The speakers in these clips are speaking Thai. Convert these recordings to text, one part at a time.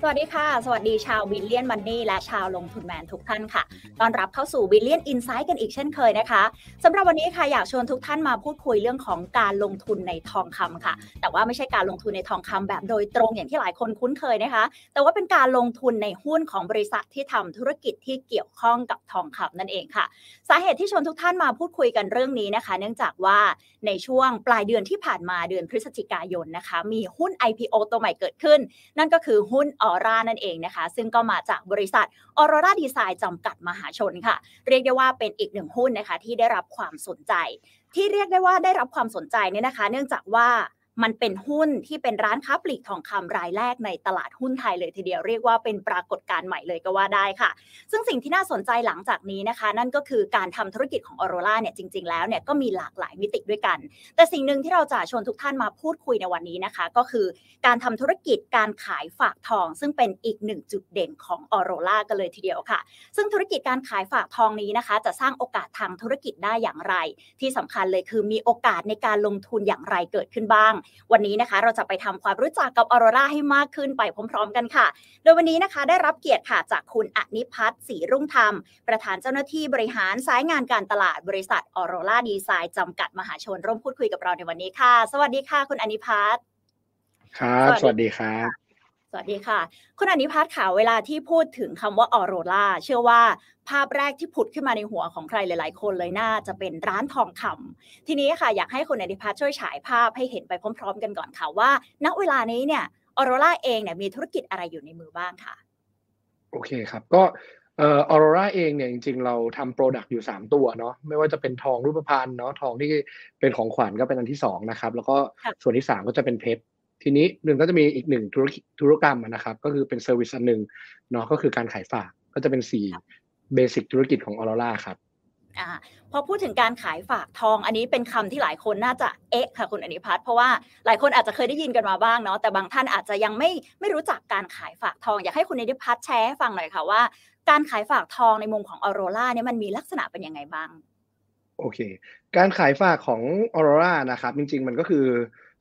สวัสดีค่ะ สวัสดีชาว Billion Money และชาวลงทุนแมนทุกท่านค่ะต้อนรับเข้าสู่ Billion Insight กันอีกเช่นเคยนะคะสำหรับวันนี้ค่ะอยากชวนทุกท่านมาพูดคุยเรื่องของการลงทุนในทองคำค่ะ แต่ว่าไม่ใช่การลงทุนในทองคำแบบโดยตรงอย่างที่หลายคนคุ้นเคยนะคะ แต่ว่าเป็นการลงทุนในหุ้นของบริษัทที่ทำธุรกิจที่เกี่ยวข้องกับทองคำนั่นเองค่ะ สาเหตุที่ชวนทุกท่านมาพูดคุยกันเรื่องนี้นะคะ เนื่องจากว่าในช่วงปลายเดือนที่ผ่านมาเดือนพฤศจิกายนนะคะ มีหุ้น IPO ตัวใหม่เกิดขึ้น นั่นก็คือหุ้นออร่านั่นเองนะคะ ซึ่งก็มาจากบริษัทออร่าดีไซน์จำกัดมหาชนค่ะ เรียกได้ว่าเป็นอีกหนึ่งหุ้นนะคะที่ได้รับความสนใจ ที่เรียกได้ว่าได้รับความสนใจเนี่ยนะคะ เนื่องจากว่า มันเป็นหุ้นที่เป็นร้านค้าปลีกทองคำรายแรกในตลาดหุ้นไทยเลยทีเดียวเรียกว่าเป็นปรากฏการณ์ใหม่เลยก็ว่าได้ค่ะ ซึ่งสิ่งที่น่าสนใจหลังจากนี้นะคะ นั่นก็คือการทำธุรกิจของออโรราเนี่ยจริง ๆ แล้วเนี่ยก็มีหลากหลายมิติด้วยกัน แต่สิ่งหนึ่งที่เราจะชวนทุกท่านมาพูดคุยในวันนี้นะคะ ก็คือการทำธุรกิจการขายฝากทอง ซึ่งเป็นอีกหนึ่งจุดเด่นของออโรรากันเลยทีเดียวค่ะ ซึ่งธุรกิจการขายฝากทองนี้นะคะ จะสร้างโอกาสทางธุรกิจได้อย่างไร ที่สำคัญเลยคือมีโอกาสในการลงทุนอย่างไรเกิดขึ้นบ้างวันนี้นะคะ เราจะไปทำความรู้จักกับออโรราให้มากขึ้นไปพร้อม ๆ กันค่ะ โดยวันนี้นะคะได้รับเกียรติค่ะจากคุณอนิพัฒน์ศรีรุ่งธรรม ประธานเจ้าหน้าที่บริหารสายงานการตลาดบริษัทออโรราดีไซน์จำกัดมหาชนร่วมพูดคุยกับเราในวันนี้ค่ะ สวัสดีค่ะ คุณอนิพัฒน์ครับ สวัสดีครับส วัสดีค่ะ คุณอนิพัฒน์ค่ะเวลาที่พูดถึงคำว่าออโรราเชื่อว่าภาพแรกที่ผุดขึ้นมาในหัวของใครหลาย ๆ คนเลยน่าจะเป็นร้านทองคำทีนี้ค่ะอยากให้คุณอนิพัฒน์ช่วยฉายภาพให้เห็นไปพร้อม ๆ กันก่อนค่ะว่า ณเวลานี้เนี่ยออโรราเองเนี่ยมีธุรกิจอะไรอยู่ในมือบ้างค่ะ โอเคครับก็เอ่อออโรราเองเนี่ยจริงๆ เราทำ product อยู่ 3 ตัวเนาะไม่ว่าจะเป็นทองรูปพรรณเนาะทองที่เป็นของขวัญก็เป็นอันที่2นะครับแล้วก็ค่ะส่วนที่ 3 ก็จะเป็นเพชร ทีนี้หนึ่งก็จะมีอีกหนึ่งธุรกิจธุรกรรมอะนะครับ ก็คือเป็นเซอร์วิสอันหนึ่งเนาะก็คือการขายฝากก็จะเป็น4เบสิกธุรกิจของออโรราครับอ่าพอพูดถึงการขายฝากทองอันนี้เป็นคำที่หลายคนน่าจะเอ๊ะค่ะคุณอนิพัฒน์เพราะว่าหลายคนอาจจะเคยได้ยินกันมาบ้างเนาะแต่บางท่านอาจจะยังไม่ไม่รู้จักการขายฝากทอง อยากให้คุณอนิพัฒน์แชร์ให้ฟังหน่อยค่ะว่า การขายฝากทองในมุมของออโรราเนี่ยมันมีลักษณะเป็นยังไงบ้างโอเค การขายฝากของ Aurora นะครับ จริง ๆ มันก็คือ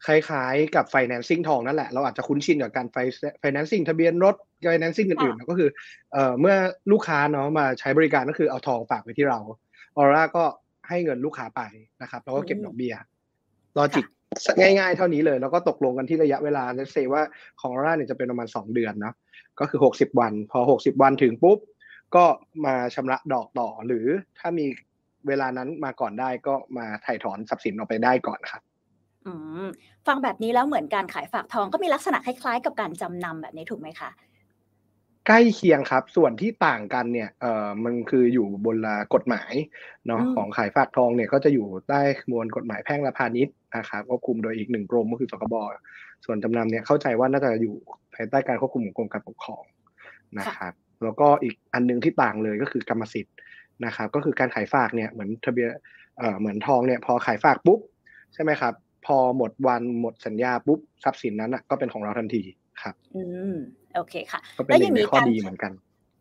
คล้ายๆกับ financing ทองนั่นแหละ เราอาจจะคุ้นชินกับการ fi- financing ทะเบียนรถ financing อื่นๆ ก็คือเอ่อเมื่อลูกค้าเนาะมาใช้บริการก็คือเอาทองฝากไว้ที่เรา Aurora ก็ให้เงินลูกค้าไปนะครับแล้วก็เก็บอืมดอกเบี้ยลอจิกง่ายๆ เท่านี้เลย แล้วก็ตกลงกันที่ระยะเวลาเลเซว่าของ Aurora เนี่ยจะเป็นประมาณ 2 เดือนเนาะก็คือ 60 วัน พอ 60 วันถึงปุ๊บ ก็มาชำระดอกต่อ หรือถ้ามีเวลานั้นมาก่อนได้ก็มาถ่ายถอนทรัพย์สินออกไปได้ก่อนครับอืม ฟังแบบนี้แล้วเหมือนการขายฝากทองก็มีลักษณะคล้ายๆ กับการจำนำแบบนี้ถูกไหมคะใกล้เคียงครับ ส่วนที่ต่างกันเนี่ยเอ่อมันคืออยู่บนกฎหมายเนาะอืมของขายฝากทองเนี่ยก็จะอยู่ใต้มวลกฎหมายแพ่งและพาณิชย์นะครับควบคุมโดยอีกหนึ่งกรมก็คือสคบส่วนจำนำเนี่ยเข้าใจว่าน่าจะอยู่ภายใต้การควบคุมของกรมการปกครองนะครับ แล้วก็อีกอันหนึงที่ต่างเลยก็คือกรรมสิทธิ์นะครับ ก็คือการขายฝากเนี่ยเหมือนทะเบียนเอ่อเหมือนทองเนี่ยพอขายฝากปุ๊บใช่ไหมครับ พอหมดวันหมดสัญญาปุ๊บทรัพย์สินนั้นอะก็เป็นของเราทันทีครับ อืมโอเคค่ะก็เป็นหนึ่งในข้อดีเหมือนกัน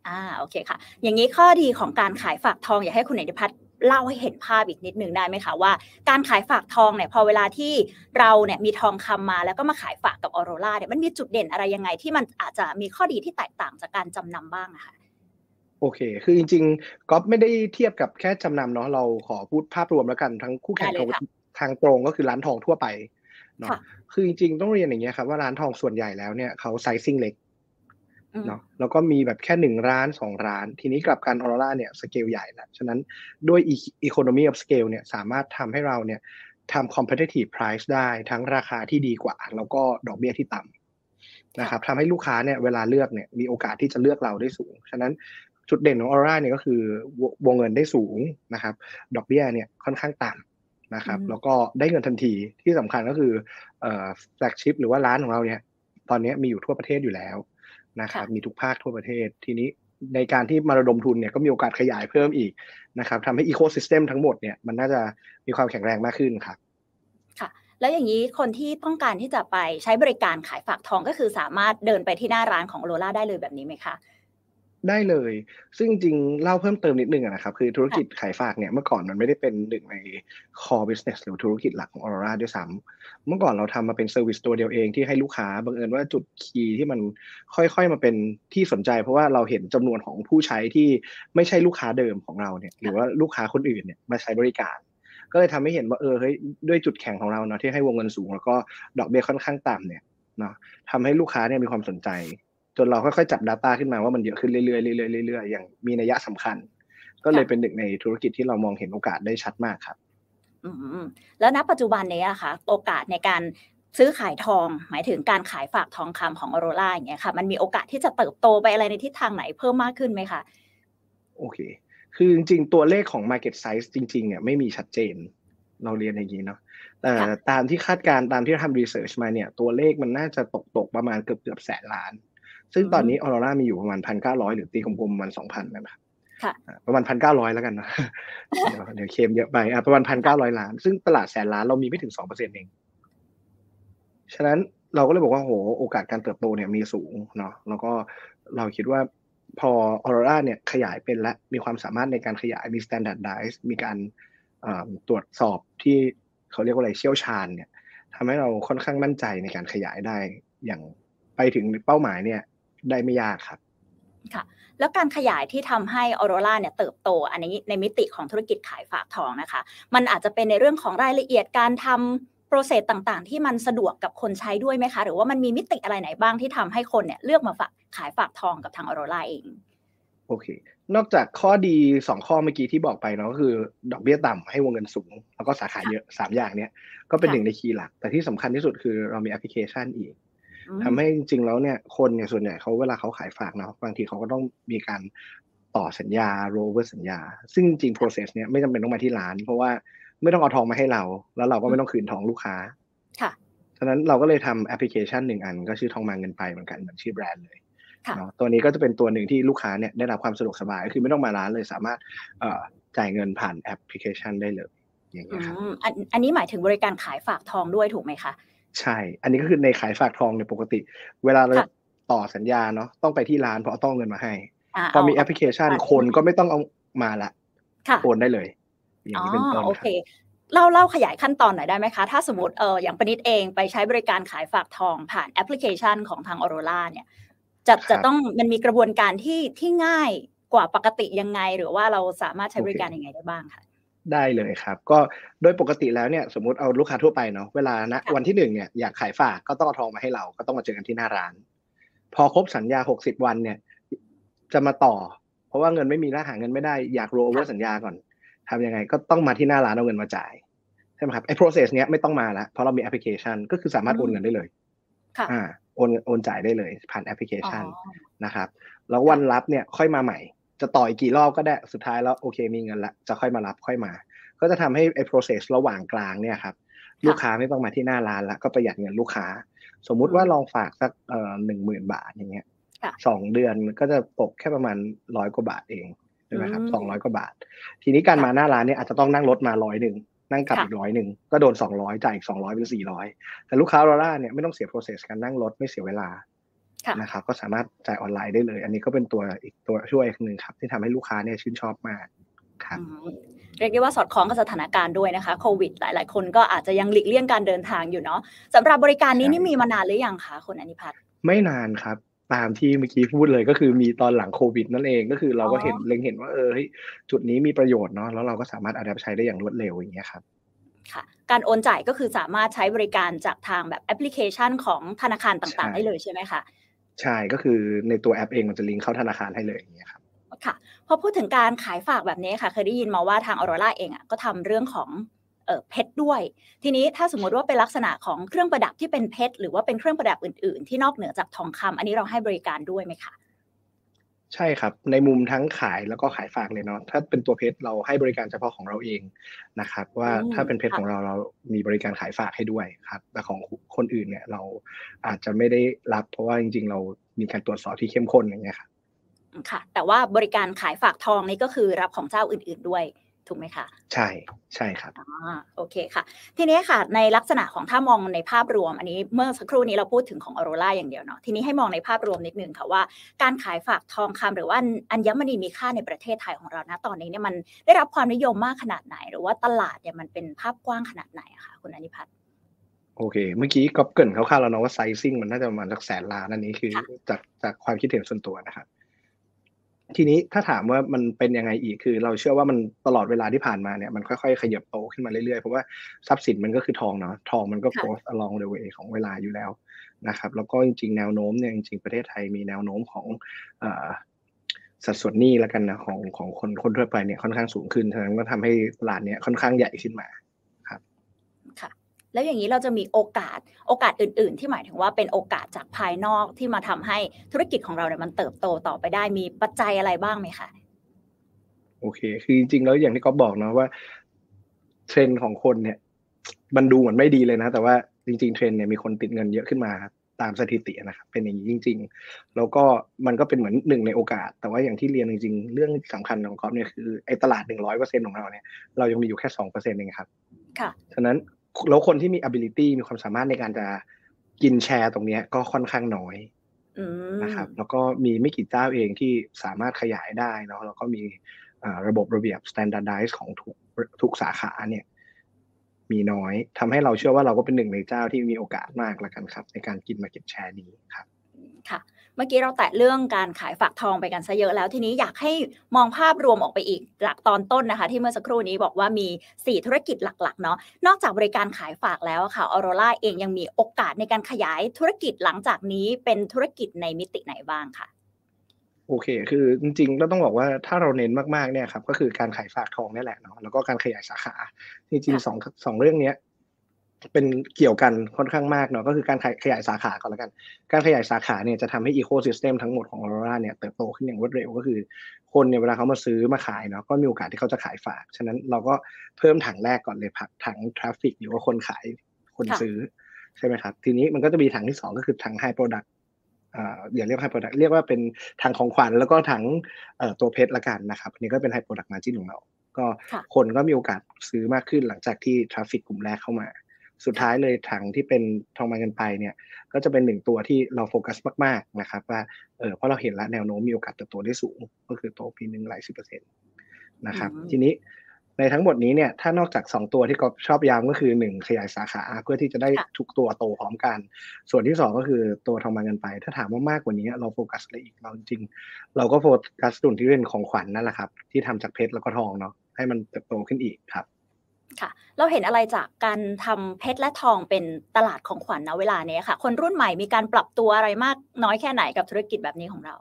อ่าโอเคค่ะ อย่างนี้ข้อดีของการขายฝากทองอยากให้คุณเอกพัฒน์เล่าให้เห็นภาพอีกนิดหนึ่งได้ไหมคะว่าการขายฝากทองเนี่ยพอเวลาที่เราเนี่ยมีทองคำมาแล้วก็มาขายฝากกับออโรราเนี่ยมันมีจุดเด่นอะไรยังไงที่มันอาจจะมีข้อดีที่แตกต่างจากการจำนำบ้างอะค่ะโอเค คือจริงๆก๊อฟไม่ได้เทียบกับแค่จำนำเนาะเราขอพูดภาพรวมแล้วกันทั้งคู่แข่งได้เลยค่ะ ทางตรงก็คือร้านทองทั่วไปเนาะค่ะคือจริงๆต้องเรียนอย่างเงี้ยครับว่าร้านทองส่วนใหญ่แล้วเนี่ยเขาไซซิ่งเล็กอืมเนาะแล้วก็มีแบบแค่หนึ่งร้านสองร้าน ทีนี้กลับกันออร่าเนี่ยสเกลใหญ่แล้วฉะนั้นด้วย economy of scale เนี่ยสามารถทำให้เราเนี่ยทำ competitive price ได้ทั้งราคาที่ดีกว่า แล้วก็ดอกเบี้ยที่ต่ำนะครับทำให้ลูกค้าเนี่ยเวลาเลือกเนี่ยมีโอกาสที่จะเลือกเราได้สูง ฉะนั้นจุดเด่นของออร่าเนี่ยก็คือววงเงินได้สูงนะครับ ดอกเบี้ยเนี่ยค่อนข้างต่ำ นะครับอืมแล้วก็ได้เงินทันทีที่สำคัญก็คือเอ่อแฟลกชิพหรือว่าร้านของเราเนี่ย ตอนนี้มีอยู่ทั่วประเทศอยู่แล้วนะครับ มีทุกภาคทั่วประเทศทีนี้ในการที่มาระดมทุนเนี่ยก็มีโอกาสขยายเพิ่มอีกนะครับทำให้อีโค y ิสเต็มทั้งหมดเนี่ยมันน่าจะมีความแข็งแรงมากขึ้นครับค่ะ แล้วอย่างนี้คนที่ต้องการที่จะไปใช้บริการขายฝากทองก็คือสามารถเดินไปที่หน้าร้านของโอโรราได้เลยแบบนี้ไหมคะ ได้เลย ซึ่งจริงๆเล่าเพิ่มเติมนิดนึงนะครับ คือธุรกิจขายฝากเนี่ยเมื่อก่อนมันไม่ได้เป็นหนึ่งใน core business หรือธุรกิจหลักของ Aurora ด้วยซ้ำเมื่อก่อนเราทำมาเป็น service ตัวเดียวเองที่ให้ลูกค้าบังเอิญว่าจุด key ที่มันค่อยๆมาเป็นที่สนใจ เพราะว่าเราเห็นจำนวนของผู้ใช้ที่ไม่ใช่ลูกค้าเดิมของเราเนี่ยหรือว่าลูกค้าคนอื่นเนี่ยมาใช้บริการก็เลยทำให้เห็นว่าเออเฮ้ยด้วยจุดแข็งของเราเนาะที่ให้วงเงินสูง แล้วก็ดอกเบี้ยค่อนข้างต่ำเนี่ยเนาะทำให้ลูกค้าเนี่ยมีความสนใจ จนเราค่อยๆจับ Data ขึ้นมาว่ามันเยอะขึ้นเรื่อยๆเรื่อยๆเรื่อยๆอย่างมีนัยสำคัญ ก็เลยเป็นหนึ่งในธุรกิจที่เรามองเห็นโอกาสได้ชัดมากครับแล้วณปัจจุบันนี้อะค่ะ โอกาสในการซื้อขายทอง หมายถึงการขายฝากทองคำของออโรราอย่างเงี้ยค่ะ มันมีโอกาสที่จะเติบโตไปอะไรในทิศทางไหนเพิ่มมากขึ้นไหมคะโอเค คือจริงๆ ตัวเลขของ Market Size จริงๆเนี่ยไม่มีชัดเจน เราเรียนอย่างนี้เนาะแต่ตามที่คาดการตามที่ทำรีเสิร์ชมาเนี่ย ตัวเลขมันน่าจะตกตกประมาณเกือบเกือบแสนล้าน ซึ่งตอนนี้ออโรรามีอยู่ประมาณพันเก้าร้อยหรือตีกลมๆประมาณสองพันนะครับประมาณพันเก้าร้อยแล้วกันนะเดี๋ยวเคมเยอะไปอะประมาณพันเก้าร้อยล้าน ซึ่งตลาดแสนล้านเรามีไม่ถึงสองเปอร์เซ็นต์เอง ฉะนั้นเราก็เลยบอกว่าโหโอกาสการเติบโตเนี่ยมีสูงเนาะแล้วก็เราคิดว่าพอออโรราเนี่ยขยายเป็นและมีความสามารถในการขยายมี standardize มีการตรวจสอบที่เขาเรียกว่าอะไรเชี่ยวชาญเนี่ยทำให้เราค่อนข้างมั่นใจในการขยายได้อย่างไปถึงเป้าหมายเนี่ย ได้ไม่ยากครับค่ะแล้วการขยายที่ทำให้ออโรราเนี่ยเติบโต อันนี้ในมิติของธุรกิจขายฝากทองนะคะ มันอาจจะเป็นในเรื่องของรายละเอียดการทำ process ต่างๆ ที่มันสะดวกกับคนใช้ด้วยไหมคะ หรือว่ามันมีมิติอะไรไหนบ้างที่ทำให้คนเนี่ยเลือกมาฝากขายฝากทองกับทางออโรราเอง โอเค นอกจากข้อดีสองข้อเมื่อกี้ที่บอกไปเนาะก็คือ ดอกเบี้ยต่ำให้วงเงินสูง แล้วก็สาขาเยอะสามอย่างเนี้ยก็เป็นหนึ่งใน key หลัก แต่ที่สำคัญที่สุดคือเรามีแอปพลิเคชันอีก ทำให้จริงๆแล้วเนี่ยคนเนี่ยส่วนใหญ่เขาเวลาเขาขายฝากเนาะบางทีเขาก็ต้องมีการต่อสัญญาโรเวอร์สัญญา ซึ่งจริง process เนี่ยไม่จำเป็นต้องมาที่ร้าน เพราะว่าไม่ต้องเอาทองมาให้เรา แล้วเราก็ไม่ต้องคืนทองลูกค้า ค่ะฉะนั้นเราก็เลยทำแอปพลิเคชันหนึ่งอันก็ชื่อทองมาเงินไปเหมือนกันเหมือนชื่อแบรนด์เลยเนาะตัวนี้ก็จะเป็นตัวหนึ่งที่ลูกค้าเนี่ยได้รับความสะดวกสบายคือไม่ต้องมาร้านเลยสามารถจ่ายเงินผ่านแอปพลิเคชันได้เลยอย่างเงี้ยครับอันนี้หมายถึงบริการขายฝากทองด้วยถูกไหมคะ ใช่ อันนี้ก็คือในขายฝากทองในปกติ เวลาเราต่อสัญญาเนาะต้องไปที่ร้านเพราะต้องเงินมาให้ พอมีแอปพลิเคชันคนก็ไม่ต้องเอามาละโอนได้เลย อย่างนี้เป็นต้นโอเคเล่าเล่าขยายขั้นตอนหน่อยได้ไหมคะ ถ้าสมมติเอออย่างปนิดเองไปใช้บริการขายฝากทองผ่านแอปพลิเคชันของทางออโรราเนี่ยจะจะต้องมันมีกระบวนการที่ที่ง่ายกว่าปกติยังไง หรือว่าเราสามารถใช้บริการยังไงได้บ้างคะ ได้เลยครับ ก็โดยปกติแล้วเนี่ยสมมติเอาลูกค้าทั่วไปเนาะเวลานะวันที่หนึ่งเนี่ยอยากขายฝากก็ต้องเอาทองมาให้เราก็ต้องมาเจอกันที่หน้าร้าน พอครบสัญญาหกสิบวันเนี่ย จะมาต่อ เพราะว่าเงินไม่มีแล้วหาเงินไม่ได้อยากโรเวอร์สัญญาก่อนทำยังไงก็ต้องมาที่หน้าร้านเอาเงินมาจ่ายใช่ไหมครับไอ้ process เนี้ยไม่ต้องมาแล้วเพราะเรามีแอปพลิเคชัน ก็คือสามารถโอนเงินได้เลยอ่าโอนโอนจ่ายได้เลยผ่านแอปพลิเคชันนะครับ แล้ววันรับเนี่ยค่อยมาใหม่ จะต่ออีกกี่รอบก็ได้สุดท้ายแล้วโอเคมีเงินละจะค่อยมารับค่อยมา ก็จะทำให้ไอ้ process ระหว่างกลางเนี่ยครับลูกค้าไม่ต้องมาที่หน้าร้านแล้วก็ประหยัดเงินลูกค้า สมมุติว่าลองฝากสักเอ่อหนึ่งหมื่นบาทอย่างเงี้ยสองเดือนก็จะตกแค่ประมาณร้อยกว่าบาทเองใช่ไหมครับสองร้อยกว่าบาท ทีนี้การมาหน้าร้านเนี่ยอาจจะต้องนั่งรถมาร้อยหนึ่งนั่งกลับอีกร้อยหนึ่งก็โดนสองร้อยจ่ายอีกสองร้อยเป็นสี่ร้อยแต่ลูกค้าโรล่าเนี่ยไม่ต้องเสีย process การนั่งรถไม่เสียเวลา นะครับก็สามารถจ่ายออนไลน์ได้เลย อันนี้ก็เป็นตัวอีกตัวช่วยหนึ่งครับ ที่ทำให้ลูกค้าเนี่ยชื่นชอบมากครับเรียกได้ว่าสอดคล้องกับสถานการณ์ด้วยนะคะโควิด หลาย ๆ คนก็อาจจะยังหลีกเลี่ยงการเดินทางอยู่เนาะสำหรับบริการนี้นี่มีมานานหรือยังคะคุณอนิพัฒน์ไม่นานครับตามที่เมื่อกี้พูดเลยก็คือมีตอนหลังโควิดนั่นเองก็คือเราก็เห็นเล็งเห็นว่าเออจุดนี้มีประโยชน์เนาะแล้วเราก็สามารถ adapt ใช้ได้อย่างรวดเร็วอย่างเงี้ยครับค่ะ การโอนจ่ายก็คือสามารถใช้บริการจากทางแบบแอปพลิเคชันของธนาคารต่างๆ ได้เลยใช่ไหมคะ ใช่ก็คือในตัวแอปเองมันจะลิงก์เข้าธนาคารให้เลยอย่างเงี้ยครับค่ะพอพูดถึงการขายฝากแบบนี้ค่ะ เคยได้ยินมาว่าทางออโรราเองอะก็ทำเรื่องของเออเพชรด้วย ทีนี้ถ้าสมมติว่าเป็นลักษณะของเครื่องประดับที่เป็นเพชรหรือว่าเป็นเครื่องประดับอื่น ๆ ที่นอกเหนือจากทองคำอันนี้เราให้บริการด้วยไหมคะ ใช่ครับ ในมุมทั้งขายแล้วก็ขายฝากเลยเนาะถ้าเป็นตัวเพชรเราให้บริการเฉพาะของเราเองนะครับ ว่าถ้าเป็นเพชรของเราเรามีบริการขายฝากให้ด้วยครับ แต่ของคนอื่นเนี่ยเราอาจจะไม่ได้รับเพราะว่าจริง ๆ เรามีการตรวจสอบที่เข้มข้นอย่างเงี้ยครับค่ะ แต่ว่าบริการขายฝากทองนี่ก็คือรับของเจ้าอื่น ๆด้วย ถูกไหมคะ ใช่ใช่ครับอ่าโอเคค่ะ ทีนี้ค่ะ ในลักษณะของถ้ามองในภาพรวม อันนี้เมื่อสักครู่นี้เราพูดถึงของออโรราอย่างเดียวเนาะทีนี้ให้มองในภาพรวมนิดนึงค่ะว่า การขายฝากทองคำหรือว่าอัญมณีมีค่าในประเทศไทยของเรานะตอนนี้เนี่ยมันได้รับความนิยมมากขนาดไหน หรือว่าตลาดเนี่ยมันเป็นภาพกว้างขนาดไหนอะคะคุณอนิพัฒน์โอเค เมื่อกี้ก็เกรินคร่าวๆแล้วเนาะว่าไซซิ่งมันน่าจะประมาณสักแสนล้านอันนี้คือจากจากความคิดเห็นส่วนตัวนะครับ ทีนี้ถ้าถามว่ามันเป็นยังไงอีกคือเราเชื่อว่ามันตลอดเวลาที่ผ่านมาเนี่ยมันค่อยๆ ขยับโตขึ้นมาเรื่อยๆ เพราะว่าทรัพย์สินมันก็คือทองเนาะทองมันก็ growth along the way ของเวลาอยู่แล้วนะครับ แล้วก็จริงๆ แนวโน้มเนี่ยจริงๆประเทศไทยมีแนวโน้มของสัดส่วนหนี้แล้วกันนะของของคนคนทั่วไปเนี่ยค่อนข้างสูงขึ้นฉะนั้นก็ทำให้ตลาดเนี่ยค่อนข้างใหญ่ขึ้นมาครับค่ะ แล้วอย่างนี้เราจะมีโอกาสโอกาสอื่น ๆ ที่หมายถึงว่าเป็นโอกาสจากภายนอกที่มาทำให้ธุรกิจของเราเนี่ยมันเติบโตต่อไปได้มีปัจจัยอะไรบ้างไหมคะโอเค คือจริงๆแล้วอย่างที่ก๊อฟบอกเนาะว่าเทรนด์ของคนเนี่ย มันดูเหมือนไม่ดีเลยนะ แต่ว่าจริง ๆ เทรนด์เนี่ยมีคนติดเงินเยอะขึ้นมาตามสถิตินะครับเป็นอย่างนี้จริง ๆ แล้วก็มันก็เป็นเหมือนหนึ่งในโอกาส แต่ว่าอย่างที่เรียนจริงๆ เรื่องสำคัญของก๊อฟเนี่ยคือไอ้ตลาดหนึ่งร้อยเปอร์เซ็นของเราเนี่ยเรายังมีอยู่แค่สองเปอร์เซ็นต์เองครับค่ะฉะนั้น แล้วคนที่มี ability มีความสามารถในการจะกินแชร์ตรงนี้ก็ค่อนข้างน้อยนะครับ แล้วก็มีไม่กี่เจ้าเองที่สามารถขยายได้เนาะแล้วก็มีระบบระเบียบ standardize ของทุกทุกสาขาเนี่ย มีน้อยทำให้เราเชื่อว่าเราก็เป็นหนึ่งในเจ้าที่มีโอกาสมากแล้วกันครับ ในการกินมาเก็ตแชร์นี้ครับ ค่ะ เมื่อกี้เราแตะเรื่องการขายฝากทองไปกันซะเยอะแล้ว ทีนี้อยากให้มองภาพรวมออกไปอีกจากตอนต้นนะคะ ที่เมื่อสักครู่นี้บอกว่ามี 4 ธุรกิจหลักๆเนาะนอกจากบริการขายฝากแล้วค่ะออโรราเองยังมีโอกาสในการขยายธุรกิจหลังจากนี้เป็นธุรกิจในมิติไหนบ้างค่ะโอเค คือจริงๆเราต้องบอกว่าถ้าเราเน้นมากๆเนี่ยครับก็คือการขายฝากทองนี่แหละเนาะแล้วก็การขยายสาขาจริงๆสองสองเรื่องเนี้ย เป็นเกี่ยวกันค่อนข้างมากเนาะก็คือการขยายสาขาก่อนแล้วกัน การขยายสาขาเนี่ยจะทำให้อีโคซิสเต็มทั้งหมดของออโรราเนี่ยเติบโตขึ้นอย่างรวดเร็วก็คือ คนเนี่ยเวลาเขามาซื้อมาขายเนาะก็มีโอกาสที่เขาจะขายฝาก ฉะนั้นเราก็เพิ่มถังแรกก่อนเลยผักถัง traffic หรือว่าคนขายคนซื้อใช่ไหมครับ ทีนี้มันก็จะมีถังที่สองก็คือถัง high product อย่าเรียก high product เรียกว่าเป็นถังของขวัญแล้วก็ถังตัวเพชรละกันนะครับอันนี้ก็เป็น high product margin ของเรา ก็คนก็มีโอกาสซื้อมากขึ้นหลังจากที่ traffic กลุ่มแรกเข้ามา สุดท้ายเลยถังที่เป็นทองมาเงินไปเนี่ย ก็จะเป็นหนึ่งตัวที่เราโฟกัสมากๆนะครับ ว่าเออเพราะเราเห็นแล้วแนวโน้มมีโอกาสเติบโตได้สูง ก็คือโตปีหนึ่งหลายสิบเปอร์เซ็นต์นะครับ ทีนี้ในทั้งหมดนี้เนี่ยถ้านอกจาก 2 ตัวที่ก็ชอบย้ำก็คือ 1 ขยายสาขาเพื่อที่จะได้ทุกตัวโตพร้อมกัน ส่วนที่ 2 ก็คือตัวทองมาเงินไป ถ้าถามว่ามากกว่านี้เราโฟกัสอะไรอีกเราจริง เราก็โฟกัสตุนที่เป็นของขวัญนนั่นแหละครับ ที่ทำจากเพชรแล้วก็ทองเนาะให้มันเติบโตขึ้นอีกครับ ค่ะ เราเห็นอะไรจากการทำเพชรและทองเป็นตลาดของขวัญณเวลานี้ค่ะ คนรุ่นใหม่มีการปรับตัวอะไรมากน้อยแค่ไหนกับธุรกิจแบบนี้ของเรา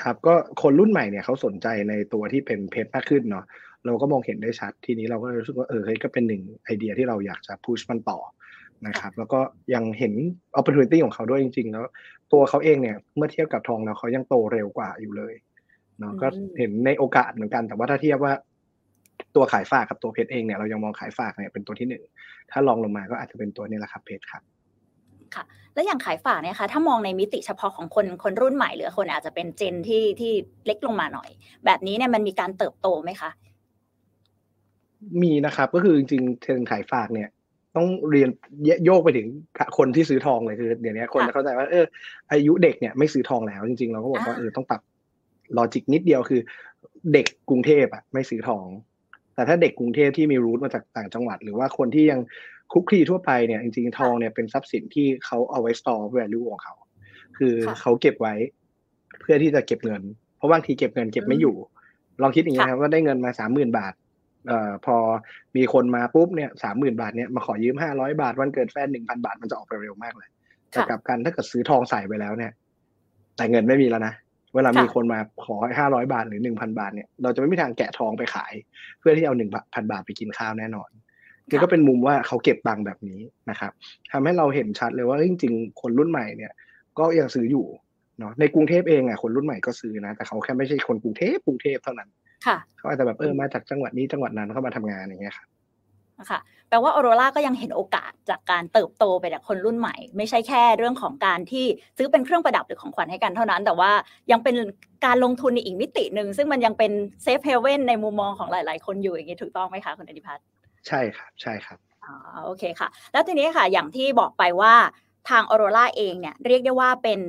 ครับก็คนรุ่นใหม่เนี่ยเขาสนใจในตัวที่เป็นเพชรมากขึ้นเนาะเราก็มองเห็นได้ชัดทีนี้เราก็รู้สึกว่าเออเฮ้ยก็เป็นหนึ่งไอเดียที่เราอยากจะพุชมันต่อนะครับแล้วก็ยังเห็น opportunity ของเขาด้วยจริง ๆ แล้วตัวเขาเองเนี่ยเมื่อเทียบกับทองแล้วเขายังโตเร็วกว่าอยู่เลยเนาะก็เห็นในโอกาสเหมือนกันแต่ว่าถ้าเทียบว่า ตัวขายฝากกับตัวเพชรเองเนี่ยเรายังมองขายฝากเนี่ยเป็นตัวที่หนึ่งถ้าลองลงมาก็อาจจะเป็นตัวนี้แหละครับเพชรครับค่ะแล้วอย่างขายฝากเนี่ยคะถ้ามองในมิติเฉพาะของคนคนรุ่นใหม่หรือคนอาจจะเป็น gen ที่ที่เล็กลงมาหน่อย แบบนี้เนี่ยมันมีการเติบโตไหมคะ มีนะครับก็คือจริงๆเทรนขายฝากเนี่ย ต้องเรียนโยกไปถึงคนที่ซื้อทองเลยคือเดี๋ยวนี้คนเข้าใจว่าเอออายุเด็กเนี่ยไม่ซื้อทองแล้วจริงๆเราก็บอกว่าเออต้องปรับ logic นิดเดียวคือ เด็กกรุงเทพอะไม่ซื้อทอง แต่ถ้าเด็กกรุงเทพที่มี root มาจากต่างจังหวัด หรือว่าคนที่ยังคุกคีทั่วไปเนี่ยจริงๆทองเนี่ยเป็นทรัพย์สินที่เขาเอาไว้ store value ของเขา คือเขาเก็บไว้เพื่อที่จะเก็บเงิน เพราะบางทีเก็บเงินเก็บไม่อยู่ ลองคิดอย่างนี้ครับว่าได้เงินมาสามหมื่นบาทเอ่อพอมีคนมาปุ๊บเนี่ยสามหมื่นบาทเนี่ยมาขอยืมห้าร้อยบาท วันเกิดแฟนหนึ่งพันบาทมันจะออกไปเร็วมากเลยแต่กับกันถ้าเกิดซื้อทองใส่ไปแล้วเนี่ย แต่เงินไม่มีแล้วนะ เวลามีคนมาขอห้าร้อยบาทหรือหนึ่งพันบาทเนี่ยเราจะไม่มีทางแกะทองไปขาย เพื่อที่เอาหนึ่งพันบาทไปกินข้าวแน่นอนคือก็เป็นมุมว่าเขาเก็บบังแบบนี้นะครับทำให้เราเห็นชัดเลยว่าจริงๆ คนรุ่นใหม่เนี่ยก็ยังซื้ออยู่เนาะในกรุงเทพเองอะคนรุ่นใหม่ก็ซื้อนะแต่เขาแค่ไม่ใช่คนกรุงเทพกรุงเทพเท่านั้นค่ะเขาอาจจะแบบเออมาจากจังหวัดนี้จังหวัดนั้นเข้ามาทำงานอย่างเงี้ยครับ นะคะแปลว่าออโรราก็ยังเห็นโอกาสจากการเติบโตไปจากคนรุ่นใหม่ ไม่ใช่แค่เรื่องของการที่ซื้อเป็นเครื่องประดับหรือของขวัญให้กันเท่านั้น แต่ว่ายังเป็นการลงทุนในอีกมิติหนึ่ง ซึ่งมันยังเป็น safe haven ในมุมมองของหลาย ๆ คนอยู่อย่างนี้ถูกต้องไหมคะคุณอนิพัฒน์ใช่ครับใช่ครับอ๋อโอเคค่ะ แล้วทีนี้ค่ะอย่างที่บอกไปว่าทางออโรราเองเนี่ยเรียกได้ว่าเป็น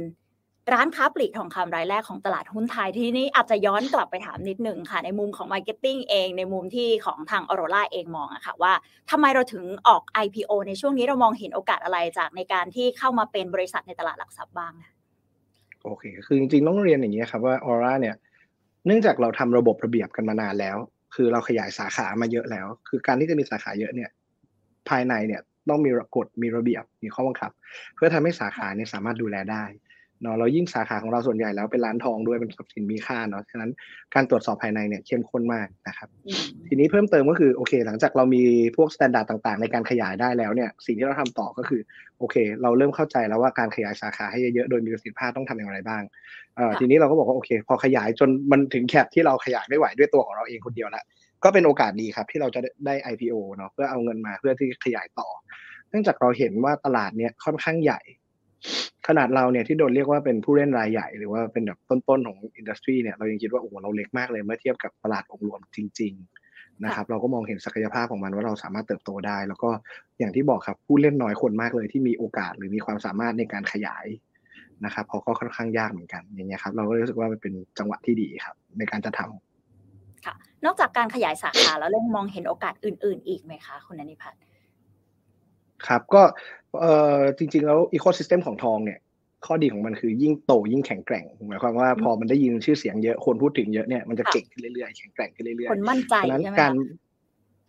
ร้านค้าปลีกทองคำรายแรกของตลาดหุ้นไทยทีนี้อาจจะย้อนกลับไปถามนิดหนึ่งค่ะ ในมุมของ marketing เอง ในมุมที่ของทางออโรราเองมองอะค่ะว่าทำไมเราถึงออก IPO ในช่วงนี้เรามองเห็นโอกาสอะไรจากในการที่เข้ามาเป็นบริษัทในตลาดหลักทรัพย์บ้างโอเค คือจริงๆ ต้องเรียนอย่างนี้ครับว่าออร่าเนี่ยเนื่องจากเราทำระบบระเบียบกันมานานแล้ว คือเราขยายสาขามาเยอะแล้ว คือการที่จะมีสาขาเยอะเนี่ยภายในเนี่ยต้องมีกฎมีระเบียบมีข้อบังคับ เพื่อทำให้สาขาเนี่ยสามารถดูแลได้ เนาะเรายิ่งสาขาของเราส่วนใหญ่แล้วเป็นร้านทองด้วยเป็นทรัพย์สินมีค่าเนาะฉะนั้นการตรวจสอบภายในเนี่ยเข้มข้นมากนะครับ ทีนี้เพิ่มเติมก็คือโอเค หลังจากเรามีพวกมาตรฐานต่างๆ ในการขยายได้แล้วเนี่ยสิ่งที่เราทำต่อก็คือโอเค เราเริ่มเข้าใจแล้วว่าการขยายสาขาให้เยอะๆโดยมีประสิทธิภาพต้องทำอย่างไรบ้างเอ่อทีนี้เราก็บอกว่าโอเค พอขยายจนมันถึงแคปที่เราขยายไม่ไหวด้วยตัวของเราเองคนเดียวแล้วก็เป็นโอกาสดีครับที่เราจะได้ IPO เนาะเพื่อเอาเงินมาเพื่อที่ขยายต่อ เนื่องจากเราเห็นว่าตลาดเนี่ยค่อนข้างใหญ่ ขนาดเราเนี่ยที่โดนเรียกว่าเป็นผู้เล่นรายใหญ่ หรือว่าเป็นแบบต้นๆของอินดัสทรีเนี่ยเรายังคิดว่าโอ้โหเราเล็กมากเลยเมื่อเทียบกับตลาดองค์รวมจริง ๆ นะครับ เราก็มองเห็นศักยภาพของมันว่าเราสามารถเติบโตได้ แล้วก็อย่างที่บอกครับผู้เล่นน้อยคนมากเลยที่มีโอกาสหรือมีความสามารถในการขยายนะครับเพราะก็ค่อนข้างยากเหมือนกันอย่างเงี้ยครับเราก็รู้สึกว่ามันเป็นจังหวะที่ดีครับ ในการจะทำค่ะ นอกจากการขยายสาขาแล้วเริ่มมองเห็นโอกาสอื่น ๆ อีกไหมคะคุณนิพัฒน์ ครับก็เอ่อจริง ๆ แล้วอีโคซิสเต็มของทองเนี่ยข้อดีของมันคือยิ่งโตยิ่งแข็งแกร่งหมายความว่าพอมันได้ยินชื่อเสียงเยอะคนพูดถึงเยอะเนี่ยมันจะเก่งขึ้นเรื่อยๆแข็งแกร่งขึ้นเรื่อยๆคนมั่นใจฉะนั้นการ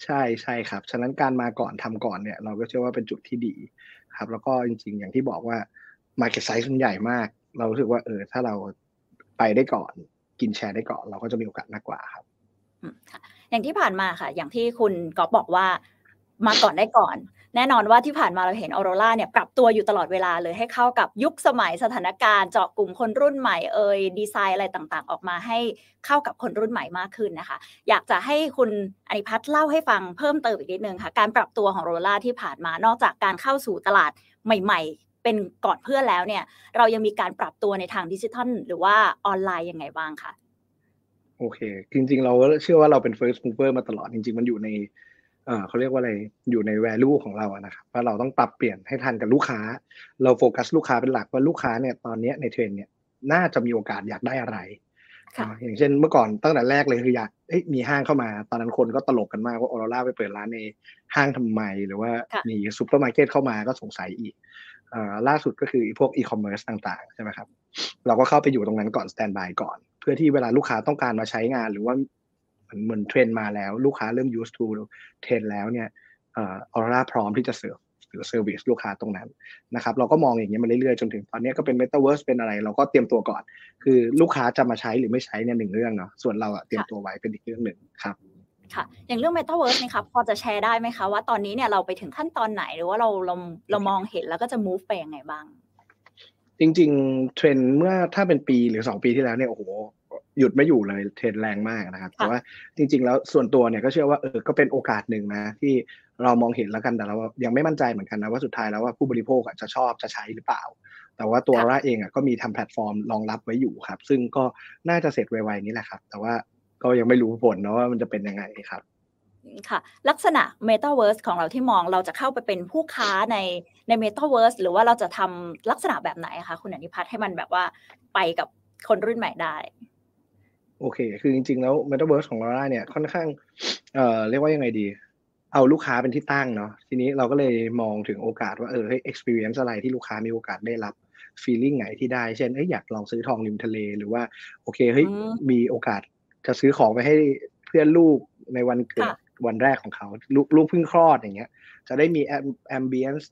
ใช่ใช่ครับ ฉะนั้นการมาก่อนทำก่อนเนี่ย เราก็เชื่อว่าเป็นจุดที่ดีครับ แล้วก็จริง ๆ อย่างที่บอกว่า Market Size มันใหญ่มาก เรารู้สึกว่าเออถ้าเราไปได้ก่อนกินแชร์ได้ก่อน เราก็จะมีโอกาสมากกว่าครับอย่างที่ผ่านมาค่ะ อย่างที่คุณกอฟบอกว่า มาก่อนได้ก่อน แน่นอนว่าที่ผ่านมาเราเห็นออโรราเนี่ยปรับตัวอยู่ตลอดเวลาเลยให้เข้ากับยุคสมัยสถานการณ์เจาะกลุ่มคนรุ่นใหม่เอ่ยดีไซน์อะไรต่างๆ ออกมาให้เข้ากับคนรุ่นใหม่มากขึ้นนะคะ อยากจะให้คุณอนิพัฒน์เล่าให้ฟังเพิ่มเติมอีกนิดนึงค่ะ การปรับตัวของออโรราที่ผ่านมานอกจากการเข้าสู่ตลาดใหม่ ๆ เป็นก่อนเพื่อนแล้วเนี่ย เรายังมีการปรับตัวในทางดิจิทัลหรือว่าออนไลน์ยังไงบ้างคะโอเค จริง ๆ เราเชื่อว่าเราเป็น first mover มาตลอดจริง ๆ มันอยู่ใน เขาเรียกว่าอะไรอยู่ใน value ของเราอะนะครับว่าเราต้องปรับเปลี่ยนให้ทันกับลูกค้า เราโฟกัสลูกค้าเป็นหลักว่าลูกค้าเนี่ยตอนนี้ในเทรนด์เนี่ยน่าจะมีโอกาสอยากได้อะไรอย่างเช่นเมื่อก่อนตั้งแต่แรกเลยคืออยากมีห้างเข้ามา ตอนนั้นคนก็ตลกกันมากว่าออโรราไปเปิดร้านในห้างทำไม หรือว่ามีซูเปอร์มาร์เก็ตเข้ามาก็สงสัยอีกล่าสุดก็คือพวกอีคอมเมิร์ซต่างๆใช่ไหมครับเราก็เข้าไปอยู่ตรงนั้นก่อน standby ก่อน เพื่อที่เวลาลูกค้าต้องการมาใช้งาน หรือว่า เหมือนเทรนด์มาแล้ว ลูกค้าเริ่ม use to เทรนแล้วเนี่ยออร่าพร้อมที่จะเสิร์ฟหรือ service ลูกค้าตรงนั้นนะครับเราก็มองอย่างนี้มาเรื่อยๆจนถึงตอนนี้ก็เป็น Metaverse เป็นอะไร เราก็เตรียมตัวก่อน คือลูกค้าจะมาใช้หรือไม่ใช้เนี่ยหนึ่งเรื่องเนาะส่วนเราอะเตรียมตัวไว้เป็นอีกเรื่องหนึ่งครับค่ะอย่างเรื่อง Metaverse นี่ครับพอจะแชร์ได้ไหมคะว่าตอนนี้เนี่ยเราไปถึงขั้นตอนไหนหรือว่าเราเราเรามองเห็นแล้วก็จะ move ไปยังไงบ้าง จริง ๆ เทรนเมื่อถ้าเป็นปีหรือสองปีที่แล้วเนี่ยโอ้โห หยุดไม่อยู่เลยเทรนแรงมากนะครับแต่ว่าจริง ๆ แล้วส่วนตัวเนี่ยก็เชื่อว่าเออก็เป็นโอกาสหนึ่งนะที่เรามองเห็นแล้วกันแต่เรายังไม่มั่นใจเหมือนกันนะว่าสุดท้ายแล้วว่าผู้บริโภคจะชอบจะใช้หรือเปล่า แต่ว่าตัวเราเองอะก็มีทำแพลตฟอร์มรองรับไว้อยู่ครับ ซึ่งก็น่าจะเสร็จไวๆนี้แหละครับ แต่ว่าก็ยังไม่รู้ผลนะว่ามันจะเป็นยังไงครับค่ะลักษณะ Metaverse ของเราที่มองเราจะเข้าไปเป็นผู้ค้าในใน Metaverse หรือว่าเราจะทำลักษณะแบบไหนคะคุณอนิพัฒน์ให้มันแบบว่าไปกับคนรุ่นใหม่ได้ โอเค คือจริงๆ แล้ว Metaverse ของ Laura เนี่ยค่อนข้างเอ่อเรียกว่ายังไงดี เอาลูกค้าเป็นที่ตั้งเนาะทีนี้เราก็เลยมองถึงโอกาสว่าเออให้ experience อะไรที่ลูกค้ามีโอกาสได้รับ feeling ไหนที่ได้ เช่นเอ้ยอยากลองซื้อทองริมทะเล หรือว่าโอเคเฮ้ยมีโอกาสจะซื้อของไปให้เพื่อนลูกในวันเกิดวันแรกของเขาลูกลูกเพิ่งคลอดอย่างเงี้ย จะได้มี ambience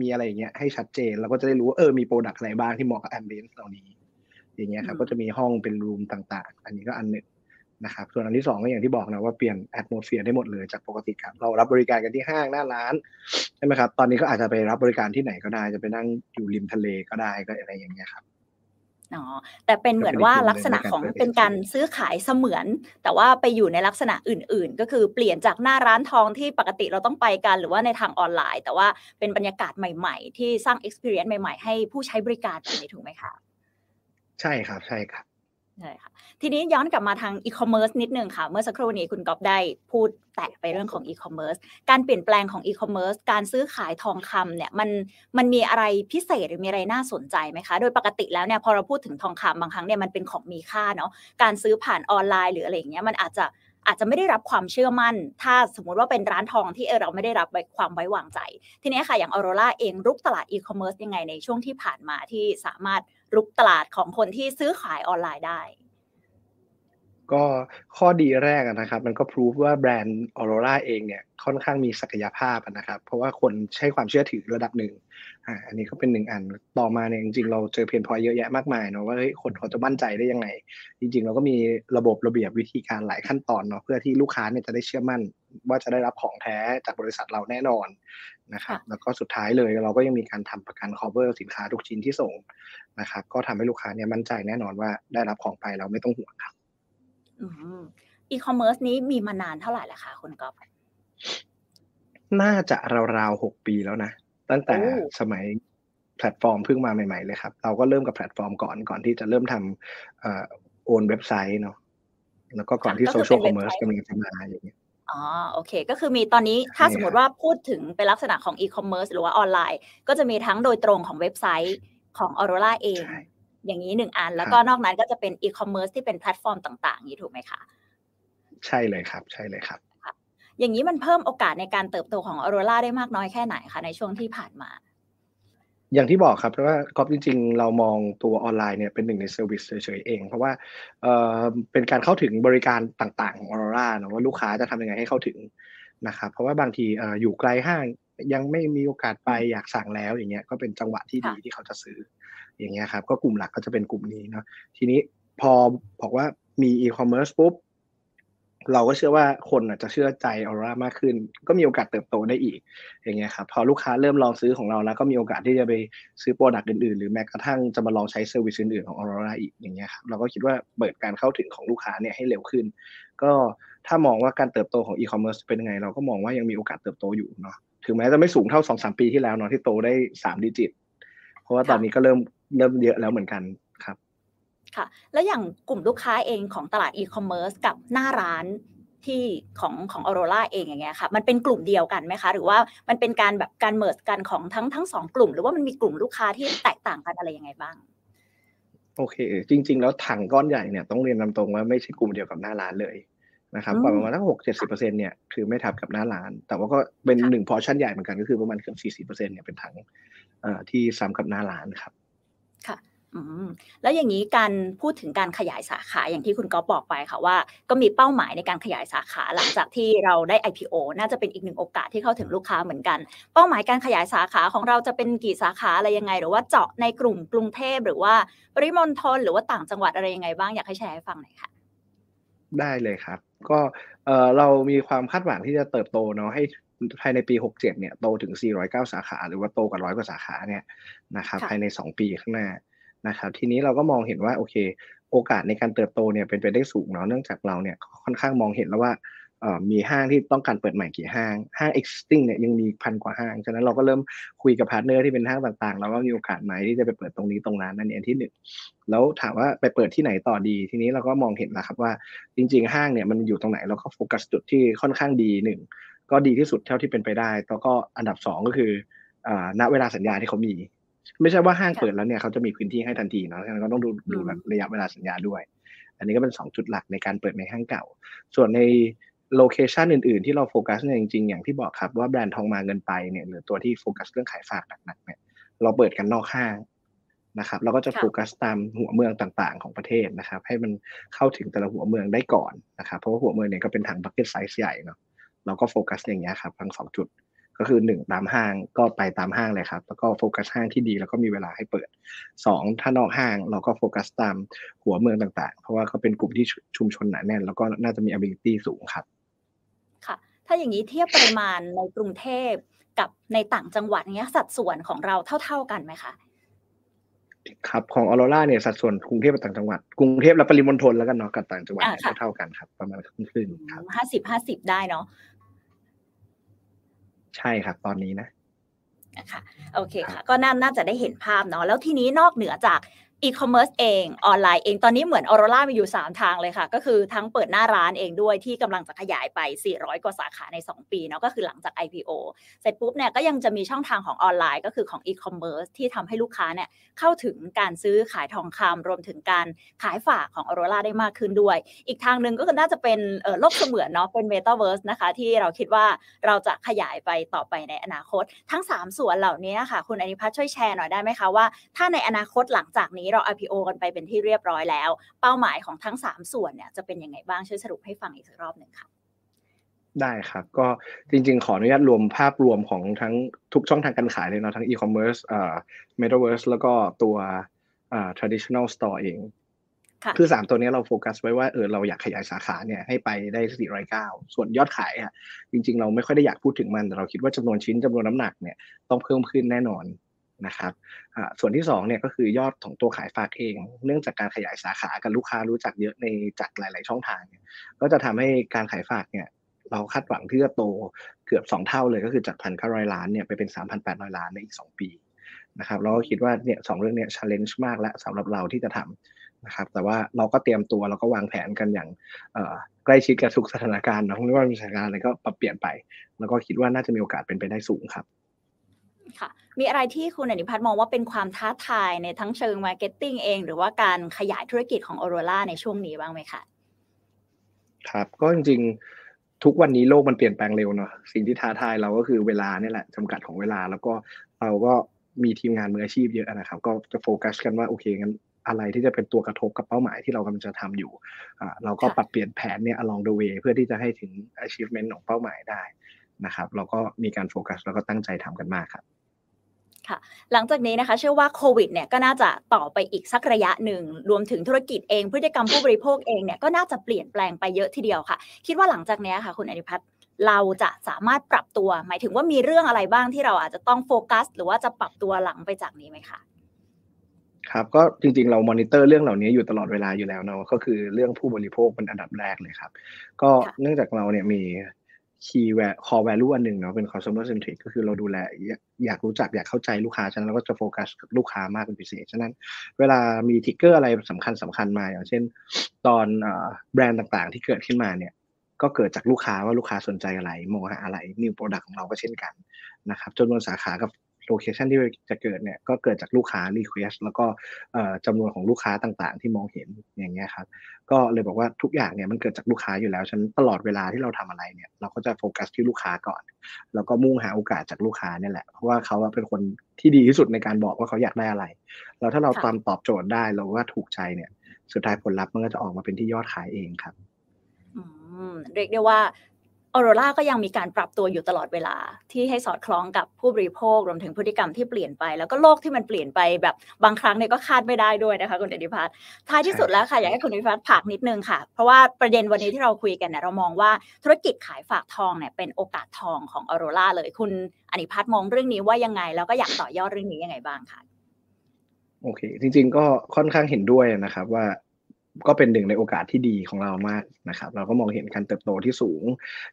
มีอะไรอย่างเงี้ยให้ชัดเจนเราก็จะได้รู้ว่าเออมีโปรดักต์อะไรบ้างที่เหมาะกับ ambience เหล่านี้ อย่างเงี้ยครับก็จะมีห้องเป็นรูมต่างๆ อันนี้ก็อันหนึ่งนะครับส่วนอันที่สองก็อย่างที่บอกนะว่าเปลี่ยน atmosphere ได้หมดเลยจากปกติครับเรารับบริการกันที่ห้างหน้าร้านใช่ไหมครับตอนนี้ก็อาจจะไปรับบริการที่ไหนก็ได้ จะไปนั่งอยู่ริมทะเลก็ได้ก็อะไรอย่างเงี้ยครับอ๋อแต่เป็นเหมือนว่าลักษณะของเป็นการซื้อขายเสมือน แต่ว่าไปอยู่ในลักษณะอื่น ๆ ก็คือเปลี่ยนจากหน้าร้านทองที่ปกติเราต้องไปกันหรือว่าในทางออนไลน์ แต่ว่าเป็นบรรยากาศใหม่ ๆ ที่สร้าง experience ใหม่ ๆ ให้ผู้ใช้บริการแบบนี้ถูกไหมคะ ใช่ครับใช่ครับใช่ค่ะทีนี้ย้อนกลับมาทางอีคอมเมิร์ซนิดนึงค่ะ เมื่อสักครู่นี้คุณก๊อฟได้พูดแตะไปเรื่องของอีคอมเมิร์ซการเปลี่ยนแปลงของอีคอมเมิร์ซการซื้อขายทองคำเนี่ยมันมันมีอะไรพิเศษหรือมีอะไรน่าสนใจไหมคะ โดยปกติแล้วเนี่ยพอเราพูดถึงทองคำบางครั้งเนี่ยมันเป็นของมีค่าเนาะการซื้อผ่านออนไลน์หรืออะไรอย่างเงี้ยมันอาจจะอาจจะไม่ได้รับความเชื่อมั่น ถ้าสมมติว่าเป็นร้านทองที่เราไม่ได้รับความไว้วางใจ ทีนี้ค่ะอย่างออโรราเองรุกตลาดอีคอมเมิร์ซยังไงในช่วงที่ผ่านมาที่สามารถ รุกตลาดของคนที่ซื้อขายออนไลน์ได้ ก็ข้อดีแรกนะครับ มันก็พิสูจว่าแบรนด์ออโรราเองเนี่ยค่อนข้างมีศักยภาพนะครับ เพราะว่าคนใช้ความเชื่อถือระดับหนึ่ง อ่าอันนี้ก็เป็นหนึ่งอันต่อมาเนี่ยจริงๆเราเจอเพนพอยเยอะแยะมากมายเนาะว่าเฮ้ยคนเขาจะมั่นใจได้ยังไง จริง ๆ เราก็มีระบบระเบียบวิธีการหลายขั้นตอนเนาะเพื่อที่ลูกค้าเนี่ยจะได้เชื่อมั่นว่าจะได้รับของแท้จากบริษัทเราแน่นอนนะครับแล้วก็สุดท้ายเลยเราก็ยังมีการทำประกัน cover สินค้าทุกชิ้นที่ส่งนะครับก็ทำให้ลูกค้าเนี่ยมั่นใจแน่นอนว่าได้รับของไปเราไม่ต้องห่วงครับอีคอมเมิร์ซนี้มีมานานเท่าไหร่แล้วคะคุณก๊อฟน่าจะราวๆหกปีแล้วนะ ตั้งแต่สมัยแพลตฟอร์มเพิ่งมาใหม่ ๆเลยครับ เราก็เริ่มกับแพลตฟอร์มก่อนก่อนที่จะเริ่มทำ own website เนาะแล้วก็ก่อนที่ social commerce กำลังจะมาอย่างเงี้ยอ๋อโอเค ก็คือมีตอนนี้ถ้าสมมติว่าพูดถึงเป็นลักษณะของอีคอมเมิร์ซหรือว่าออนไลน์ ก็จะมีทั้งโดยตรงของเว็บไซต์ของออโรราเอง อย่างนี้หนึ่งอัน แล้วก็นอกนั้นก็จะเป็นอีคอมเมิร์ซที่เป็นแพลตฟอร์มต่างๆนี้ถูกไหมคะ ใช่เลยครับ ใช่เลยครับ อย่างนี้มันเพิ่มโอกาสในการเติบโตของออโรราได้มากน้อยแค่ไหนคะในช่วงที่ผ่านมา อย่างที่บอกครับเพราะว่าก็จริง ๆ เรามองตัวออนไลน์เนี่ยเป็นหนึ่งใน service เฉยๆเอง เพราะว่าเอ่อเป็นการเข้าถึงบริการต่างๆของออโรราเนาะว่าลูกค้าจะทำยังไงให้เข้าถึงนะครับเพราะว่าบางทีเอ่ออยู่ไกลห้างยังไม่มีโอกาสไปอยากสั่งแล้วอย่างเงี้ยก็เป็นจังหวะที่ดีที่เขาจะซื้อ อย่างเงี้ยครับก็กลุ่มหลักก็จะเป็นกลุ่มนี้เนาะทีนี้พอบอกว่ามีอีคอมเมิร์ซปุ๊บ เราก็เชื่อว่าคนอาจะเชื่อใจออร่ามากขึ้น ก็มีโอกาสเติบโตได้อีก อย่างเงี้ยครับพอลูกค้าเริ่มลองซื้อของเราแล้ว ก็มีโอกาสที่จะไปซื้อ product อื่นๆ หรือแม้กระทั่งจะมาลองใช้ service อื่นๆของออโรราอีกอย่างเงี้ยครับเราก็คิดว่าเปิดการเข้าถึงของลูกค้าเนี่ยให้เร็วขึ้น ก็ถ้ามองว่าการเติบโตของอีคอมเมิร์ซเป็นยังไง เราก็มองว่ายังมีโอกาสเติบโตอยู่เนาะถึงแม้จะไม่สูงเท่าสองสามปีที่แล้วเนาะที่โตได้สาม digit เพราะว่าตอนนี้ก็เริ่มเริ่มเยอะแล้วเหมือนกัน ครับค่ะ แล้วอย่างกลุ่มลูกค้าเองของตลาดอีคอมเมิร์ซกับหน้าร้านที่ของของออโรราเองอย่างเงี้ยค่ะมันเป็นกลุ่มเดียวกันไหมคะ หรือว่ามันเป็นการแบบการเมิร์สกันของทั้งทั้งสองกลุ่ม หรือว่ามันมีกลุ่มลูกค้าที่แตกต่างกันอะไรยังไงบ้าง โอเค จริง ๆ แล้วถังก้อนใหญ่เนี่ยต้องเรียนนำตรงว่าไม่ใช่กลุ่มเดียวกับหน้าร้านเลยนะครับประมาณทั้งหกเจ็ดสิบเปอร์เซ็นเนี่ยคือไม่ทับกับหน้าร้าน แต่ว่าก็เป็นหนึ่งพอชั่นใหญ่เหมือนกันก็คือประมาณเกือบสี่สิบเปอร์เซ็นเนี่ยเป็นถังที่ซ้ำกับหน้าร้านครับค่ะ แล้วอย่างนี้การพูดถึงการขยายสาขาอย่างที่คุณก๊อฟบอกไปค่ะว่า ก็มีเป้าหมายในการขยายสาขาหลังจากที่เราได้ IPO น่าจะเป็นอีกหนึ่งโอกาสที่เข้าถึงลูกค้าเหมือนกัน เป้าหมายการขยายสาขาของเราจะเป็นกี่สาขาอะไรยังไง หรือว่าเจาะในกลุ่มกรุงเทพหรือว่าปริมณฑลหรือว่าต่างจังหวัดอะไรยังไงบ้างอยากให้แชร์ให้ฟังหน่อยค่ะได้เลยครับ ก็เออเรามีความคาดหวังที่จะเติบโตเนาะให้ภายในปี 67 เนี่ยโตถึง 409 สาขา หรือว่าโตกว่าร้อยกว่าสาขาเนี่ยนะครับภายใน 2 ปีข้างหน้า นะครับ ทีนี้เราก็มองเห็นว่าโอเค โอกาสในการเติบโตเนี่ยเป็นไปได้สูงเนาะเนื่องจากเราเนี่ยค่อนข้างมองเห็นแล้วว่ามีห้างที่ต้องการเปิดใหม่กี่ห้าง ห้าง existing เนี่ยยังมีพันกว่าห้าง ฉะนั้นเราก็เริ่มคุยกับพาร์ทเนอร์ที่เป็นห้างต่างๆ แล้วว่ามีโอกาสไหมที่จะไปเปิดตรงนี้ตรงนั้นนั่นเองที่หนึ่งแล้วถามว่าไปเปิดที่ไหนต่อดี ทีนี้เราก็มองเห็นแล้วครับว่าจริง ๆ ห้างเนี่ยมันอยู่ตรงไหนเราก็โฟกัสจุดที่ค่อนข้างดีหนึ่งก็ดีที่สุดเท่าที่เป็นไปได้ แล้วก็อันดับสองก็คือณเวลาสัญญาที่เขามี ไม่ใช่ว่าห้างเปิดแล้วเนี่ยเขาจะมีพื้นที่ให้ทันทีเนาะฉะนั้นก็ต้องดูดูระยะเวลาสัญญาด้วย อันนี้ก็เป็นสองจุดหลักในการเปิดในห้างเก่า ส่วนใน location อื่น ๆ ที่เราโฟกัสเนี่ยจริงๆ อย่างที่บอกครับว่าแบรนด์ทองมาเงินไปเนี่ยหรือตัวที่โฟกัสเรื่องขายฝากหนักๆเนี่ยเราเปิดกันนอกห้างนะครับเราก็จะโฟกัสตามหัวเมืองต่างๆ ของประเทศนะครับ ให้มันเข้าถึงแต่ละหัวเมืองได้ก่อนนะครับเพราะว่าหัวเมืองเนี่ยก็เป็นถัง bucket size ใหญ่เนาะเราก็โฟกัสอย่างเงี้ยครับทั้งสองจุด ก็คือหนึ่งตามห้างก็ไปตามห้างเลยครับ แล้วก็โฟกัสห้างที่ดีแล้วก็มีเวลาให้เปิดสองถ้านอกห้างเราก็โฟกัสตามหัวเมืองต่างๆ เพราะว่าเขาเป็นกลุ่มที่ชุมชนหนาแน่น แล้วก็น่าจะมี ability สูงครับ ค่ะ ถ้าอย่างนี้เทียบปริมาณในกรุงเทพกับในต่างจังหวัดเนี้ยสัดส่วนของเราเท่า ๆกันไหมคะครับของออโรราเนี่ยสัดส่วนกรุงเทพกับต่างจังหวัดกรุงเทพและปริมณฑลแล้วกันเนาะกับต่างจังหวัดอ่าเนี่ยค่ะเท่าๆกันครับประมาณครึ่งๆครับห้าสิบห้าสิบได้เนาะ ใช่ครับตอนนี้นะนะคะโอเคค่ะ ก็น่าน่าจะได้เห็นภาพเนาะแล้วทีนี้นอกเหนือจาก อีคอมเมิร์ซเองออนไลน์เองตอนนี้เหมือนออโรรามีอยู่ 3 ทางเลยค่ะ ก็คือทั้งเปิดหน้าร้านเองด้วยที่กำลังจะขยายไป 400 กว่าสาขาใน 2 ปีเนาะก็คือหลังจาก IPO เสร็จปุ๊บเนี่ยก็ยังจะมีช่องทางของออนไลน์ก็คือของอีคอมเมิร์ซที่ทำให้ลูกค้าเนี่ยเข้าถึงการซื้อขายทองคำรวมถึงการขายฝากของออโรราได้มากขึ้นด้วย อีกทางหนึ่งก็คือน่าจะเป็นโลกเสมือนเนาะเป็นเมตาเวิร์สนะคะที่เราคิดว่าเราจะขยายไปต่อไปในอนาคต ทั้ง 3 ส่วนเหล่านี้ค่ะคุณอนิพัฒน์ช่วยแชร์หน่อยได้ไหมคะว่าถ้าในอนาคตหลังจากนี้เรา IPO กันไปเป็นที่เรียบร้อยแล้ว เป้าหมายของทั้ง 3 ส่วนเนี่ยจะเป็นยังไงบ้างช่วยสรุปให้ฟังอีกสักรอบหนึ่งค่ะได้ครับ ก็จริงๆ ขออนุญาตรวมภาพรวมของทั้งทุกช่องทางการขายเลยเนาะทั้ง e-commerce เอ่อ metaverse แล้วก็ตัวเอ่อ traditional store เองค่ะคือ3ตัวนี้เราโฟกัสไว้ว่าเออเราอยากขยายสาขาเนี่ยให้ไปได้409ส่วนยอดขายอะจริง ๆ เราไม่ค่อยได้อยากพูดถึงมัน แต่เราคิดว่าจำนวนชิ้นจำนวนน้ำหนักเนี่ยต้องเพิ่มขึ้นแน่นอน นะครับส่วนที่2เนี่ยก็คือยอดของตัวขายฝากเอง เนื่องจากการขยายสาขากับลูกค้ารู้จักเยอะในจากหลาย ๆ ช่องทางเนี่ยก็จะทำให้การขายฝากเนี่ยเราคาดหวังที่จะโตเกือบ 2 เท่าเลยก็คือจากพันเก้าร้อยล้านเนี่ยไปเป็น 3,800 ล้านในอีก 2 ปีนะครับเราก็คิดว่าเนี่ยสองเรื่องเนี่ย challenge มากแล้วสำหรับเราที่จะทำนะครับแต่ว่าเราก็เตรียมตัวเราก็วางแผนกันอย่างใกล้ชิดกับทุกสถานการณ์นะไม่ว่ามีสถานการณ์อะไรก็ปรับเปลี่ยนไป แล้วก็คิดว่าน่าจะมีโอกาสเป็นไปได้สูงครับ มีอะไรที่คุณอนิพัฒน์มองว่าเป็นความท้าทายในทั้งเชิง marketing เอง หรือว่าการขยายธุรกิจของออโรราในช่วงนี้บ้างไหมคะครับก็จริงๆทุกวันนี้โลกมันเปลี่ยนแปลงเร็วเนาะสิ่งที่ท้าทายเราก็คือเวลาเนี่ยแหละจำกัดของเวลา แล้วก็เราก็มีทีมงานมืออาชีพเยอะนะครับ ก็จะโฟกัสกันว่าโอเคงั้นอะไรที่จะเป็นตัวกระทบกับเป้าหมายที่เรากำลังจะทำอยู่อ่าเราก็ค่ะปรับเปลี่ยนแผนเนี่ย along the way เพื่อที่จะให้ถึง achievement ของเป้าหมายได้นะครับ เราก็มีการโฟกัสแล้วก็ตั้งใจทำกันมากครับ หลังจากนี้นะคะเชื่อว่าโควิดเนี่ยก็น่าจะต่อไปอีกสักระยะหนึ่ง รวมถึงธุรกิจเอง พฤติกรรมผู้บริโภคเองเนี่ยก็น่าจะเปลี่ยนแปลงไปเยอะทีเดียวค่ะ คิดว่าหลังจากเนี้ยค่ะ คุณอนิพัฒน์เราจะสามารถปรับตัว หมายถึงว่ามีเรื่องอะไรบ้างที่เราอาจจะต้องโฟกัส หรือว่าจะปรับตัวหลังไปจากนี้ไหมคะครับก็จริงๆเรามอนิเตอร์เรื่องเหล่านี้อยู่ตลอดเวลาอยู่แล้วเนาะก็คือเรื่องผู้บริโภคเป็นอันดับแรกเลยครับ ก็ค่ะเนื่องจากเราเนี่ยมี key value core value อันหนึ่งเนาะเป็น customer centric ก็คือเราดูแล อยากรู้จักอยากเข้าใจลูกค้า ฉะนั้นเราก็จะโฟกัสกับลูกค้ามากเป็นพิเศษ ฉะนั้นเวลามี trigger อะไรสำคัญสำคัญมา อย่างเช่น ตอนแบรนด์ต่างๆ ที่เกิดขึ้นมาเนี่ย ก็เกิดจากลูกค้าว่าลูกค้าสนใจอะไรมองหาอะไร new product ของเราก็เช่นกันนะครับจำนวนสาขากับ location ที่จะเกิดเนี่ยก็เกิดจากลูกค้า request แล้วก็เอ่อจำนวนของลูกค้าต่างๆ ที่มองเห็นอย่างเงี้ยครับก็เลยบอกว่าทุกอย่างเนี่ยมันเกิดจากลูกค้าอยู่แล้วฉะนั้นตลอดเวลาที่เราทำอะไรเนี่ยเราก็จะโฟกัสที่ลูกค้าก่อน แล้วก็มุ่งหาโอกาสจากลูกค้าเนี่ยแหละเพราะว่าเขาอะเป็นคนที่ดีที่สุดในการบอกว่าเขาอยากได้อะไร แล้วถ้าเราค่ะตามตอบโจทย์ได้เราว่าถูกใจเนี่ย สุดท้ายผลลัพธ์มันก็จะออกมาเป็นที่ยอดขายเองครับอืมเรียกได้ว่า ออโรราก็ยังมีการปรับตัวอยู่ตลอดเวลาที่ให้สอดคล้องกับผู้บริโภครวมถึงพฤติกรรมที่เปลี่ยนไป แล้วก็โลกที่มันเปลี่ยนไปแบบบางครั้งเนี่ยก็คาดไม่ได้ด้วยนะคะคุณอดิพัฒน์ท้ายที่สุดแล้วค่ะอยากให้คุณอดิพัฒน์ผากนิดนึงค่ะ เพราะว่าประเด็นวันนี้ที่เราคุยกันเนี่ยเรามองว่าธุรกิจขายฝากทองเนี่ยเป็นโอกาสทองของออโรราเลยคุณอนิพัฒน์มองเรื่องนี้ว่ายังไง แล้วก็อยากต่อยอดเรื่องนี้ยังไงบ้างคะโอเค จริง ๆ ก็ค่อนข้างเห็นด้วยนะครับว่า ก็เป็นหนึ่งในโอกาสที่ดีของเรามากนะครับ เราก็มองเห็นการเติบโตที่สูง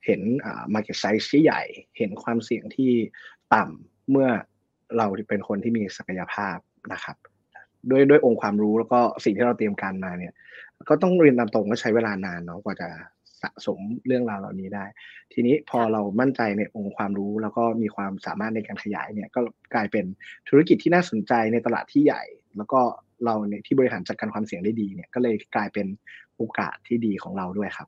เห็นอ่า market size ที่ใหญ่ เห็นความเสี่ยงที่ต่ำเมื่อเราเป็นคนที่มีศักยภาพนะครับ ด้วยด้วยองค์ความรู้แล้วก็สิ่งที่เราเตรียมการมาเนี่ย ก็ต้องเรียนตามตรงก็ใช้เวลานานเนาะกว่าจะสะสมเรื่องราวเหล่านี้ได้ ทีนี้พอเรามั่นใจในองค์ความรู้แล้วก็มีความสามารถในการขยายเนี่ยก็กลายเป็นธุรกิจที่น่าสนใจในตลาดที่ใหญ่ แล้วก็ เราเนี่ยที่บริหารจัดการความเสี่ยงได้ดีเนี่ยก็เลยกลายเป็นโอกาสที่ดีของเราด้วยครับ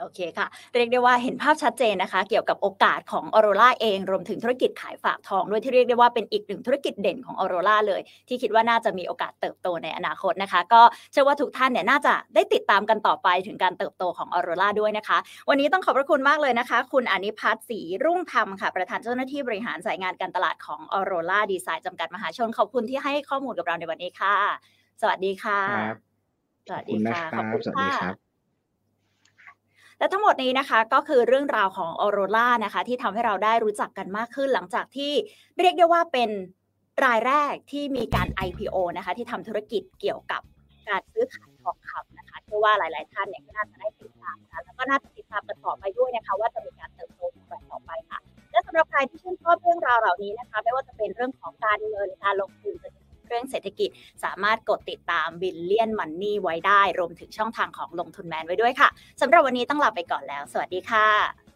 โอเคค่ะ เรียกได้ว่าเห็นภาพชัดเจนนะคะ เกี่ยวกับโอกาสของออโรราเอง รวมถึงธุรกิจขายฝากทองด้วยที่เรียกได้ว่าเป็นอีกหนึ่งธุรกิจเด่นของออโรราเลย ที่คิดว่าน่าจะมีโอกาสเติบโตในอนาคตนะคะ ก็เชื่อว่าทุกท่านเนี่ยน่าจะได้ติดตามกันต่อไปถึงการเติบโตของออโรราด้วยนะคะ วันนี้ต้องขอบพระคุณมากเลยนะคะ คุณอนิพัฒน์ศรีรุ่งธรรมค่ะ ประธานเจ้าหน้าที่บริหารสายงานการตลาดของออโรราดีไซน์จำกัดมหาชนขอบคุณที่ให้ข้อมูลกับเราในวันนี้ค่ะ สวัสดีค่ะครับสวัสขอบคุดีณนะค่ะคขอบรับคุณสวัสดีค่ะครับ และทั้งหมดนี้นะคะก็คือเรื่องราวของออโรรานะคะที่ทำให้เราได้รู้จักกันมากขึ้นหลังจากที่เรียกได้ว่าเป็นรายแรกที่มีการ IPO นะคะที่ทำธุรกิจเกี่ยวกับการซื้อขายทองคำนะคะเชื่อว่าหลาย ๆ ท่านเนี่ยก็น่าจะได้ติดตามนะแล้วก็น่าจะติดตามกันต่อไปด้วยนะคะ ว่าจะมีการเติบโตอย่างไรต่อไปค่ะและสำหรับใครที่ชื่นชอบเรื่องราวเหล่านี้นะคะ ไม่ว่าจะเป็นเรื่องของการเงินการลงทุน เรื่องเศรษฐกิจ สามารถกดติดตามบิลเลียนมันนี่ไว้ได้ รวมถึงช่องทางของลงทุนแมนไว้ด้วยค่ะสำหรับวันนี้ต้องลาไปก่อนแล้ว สวัสดีค่ะ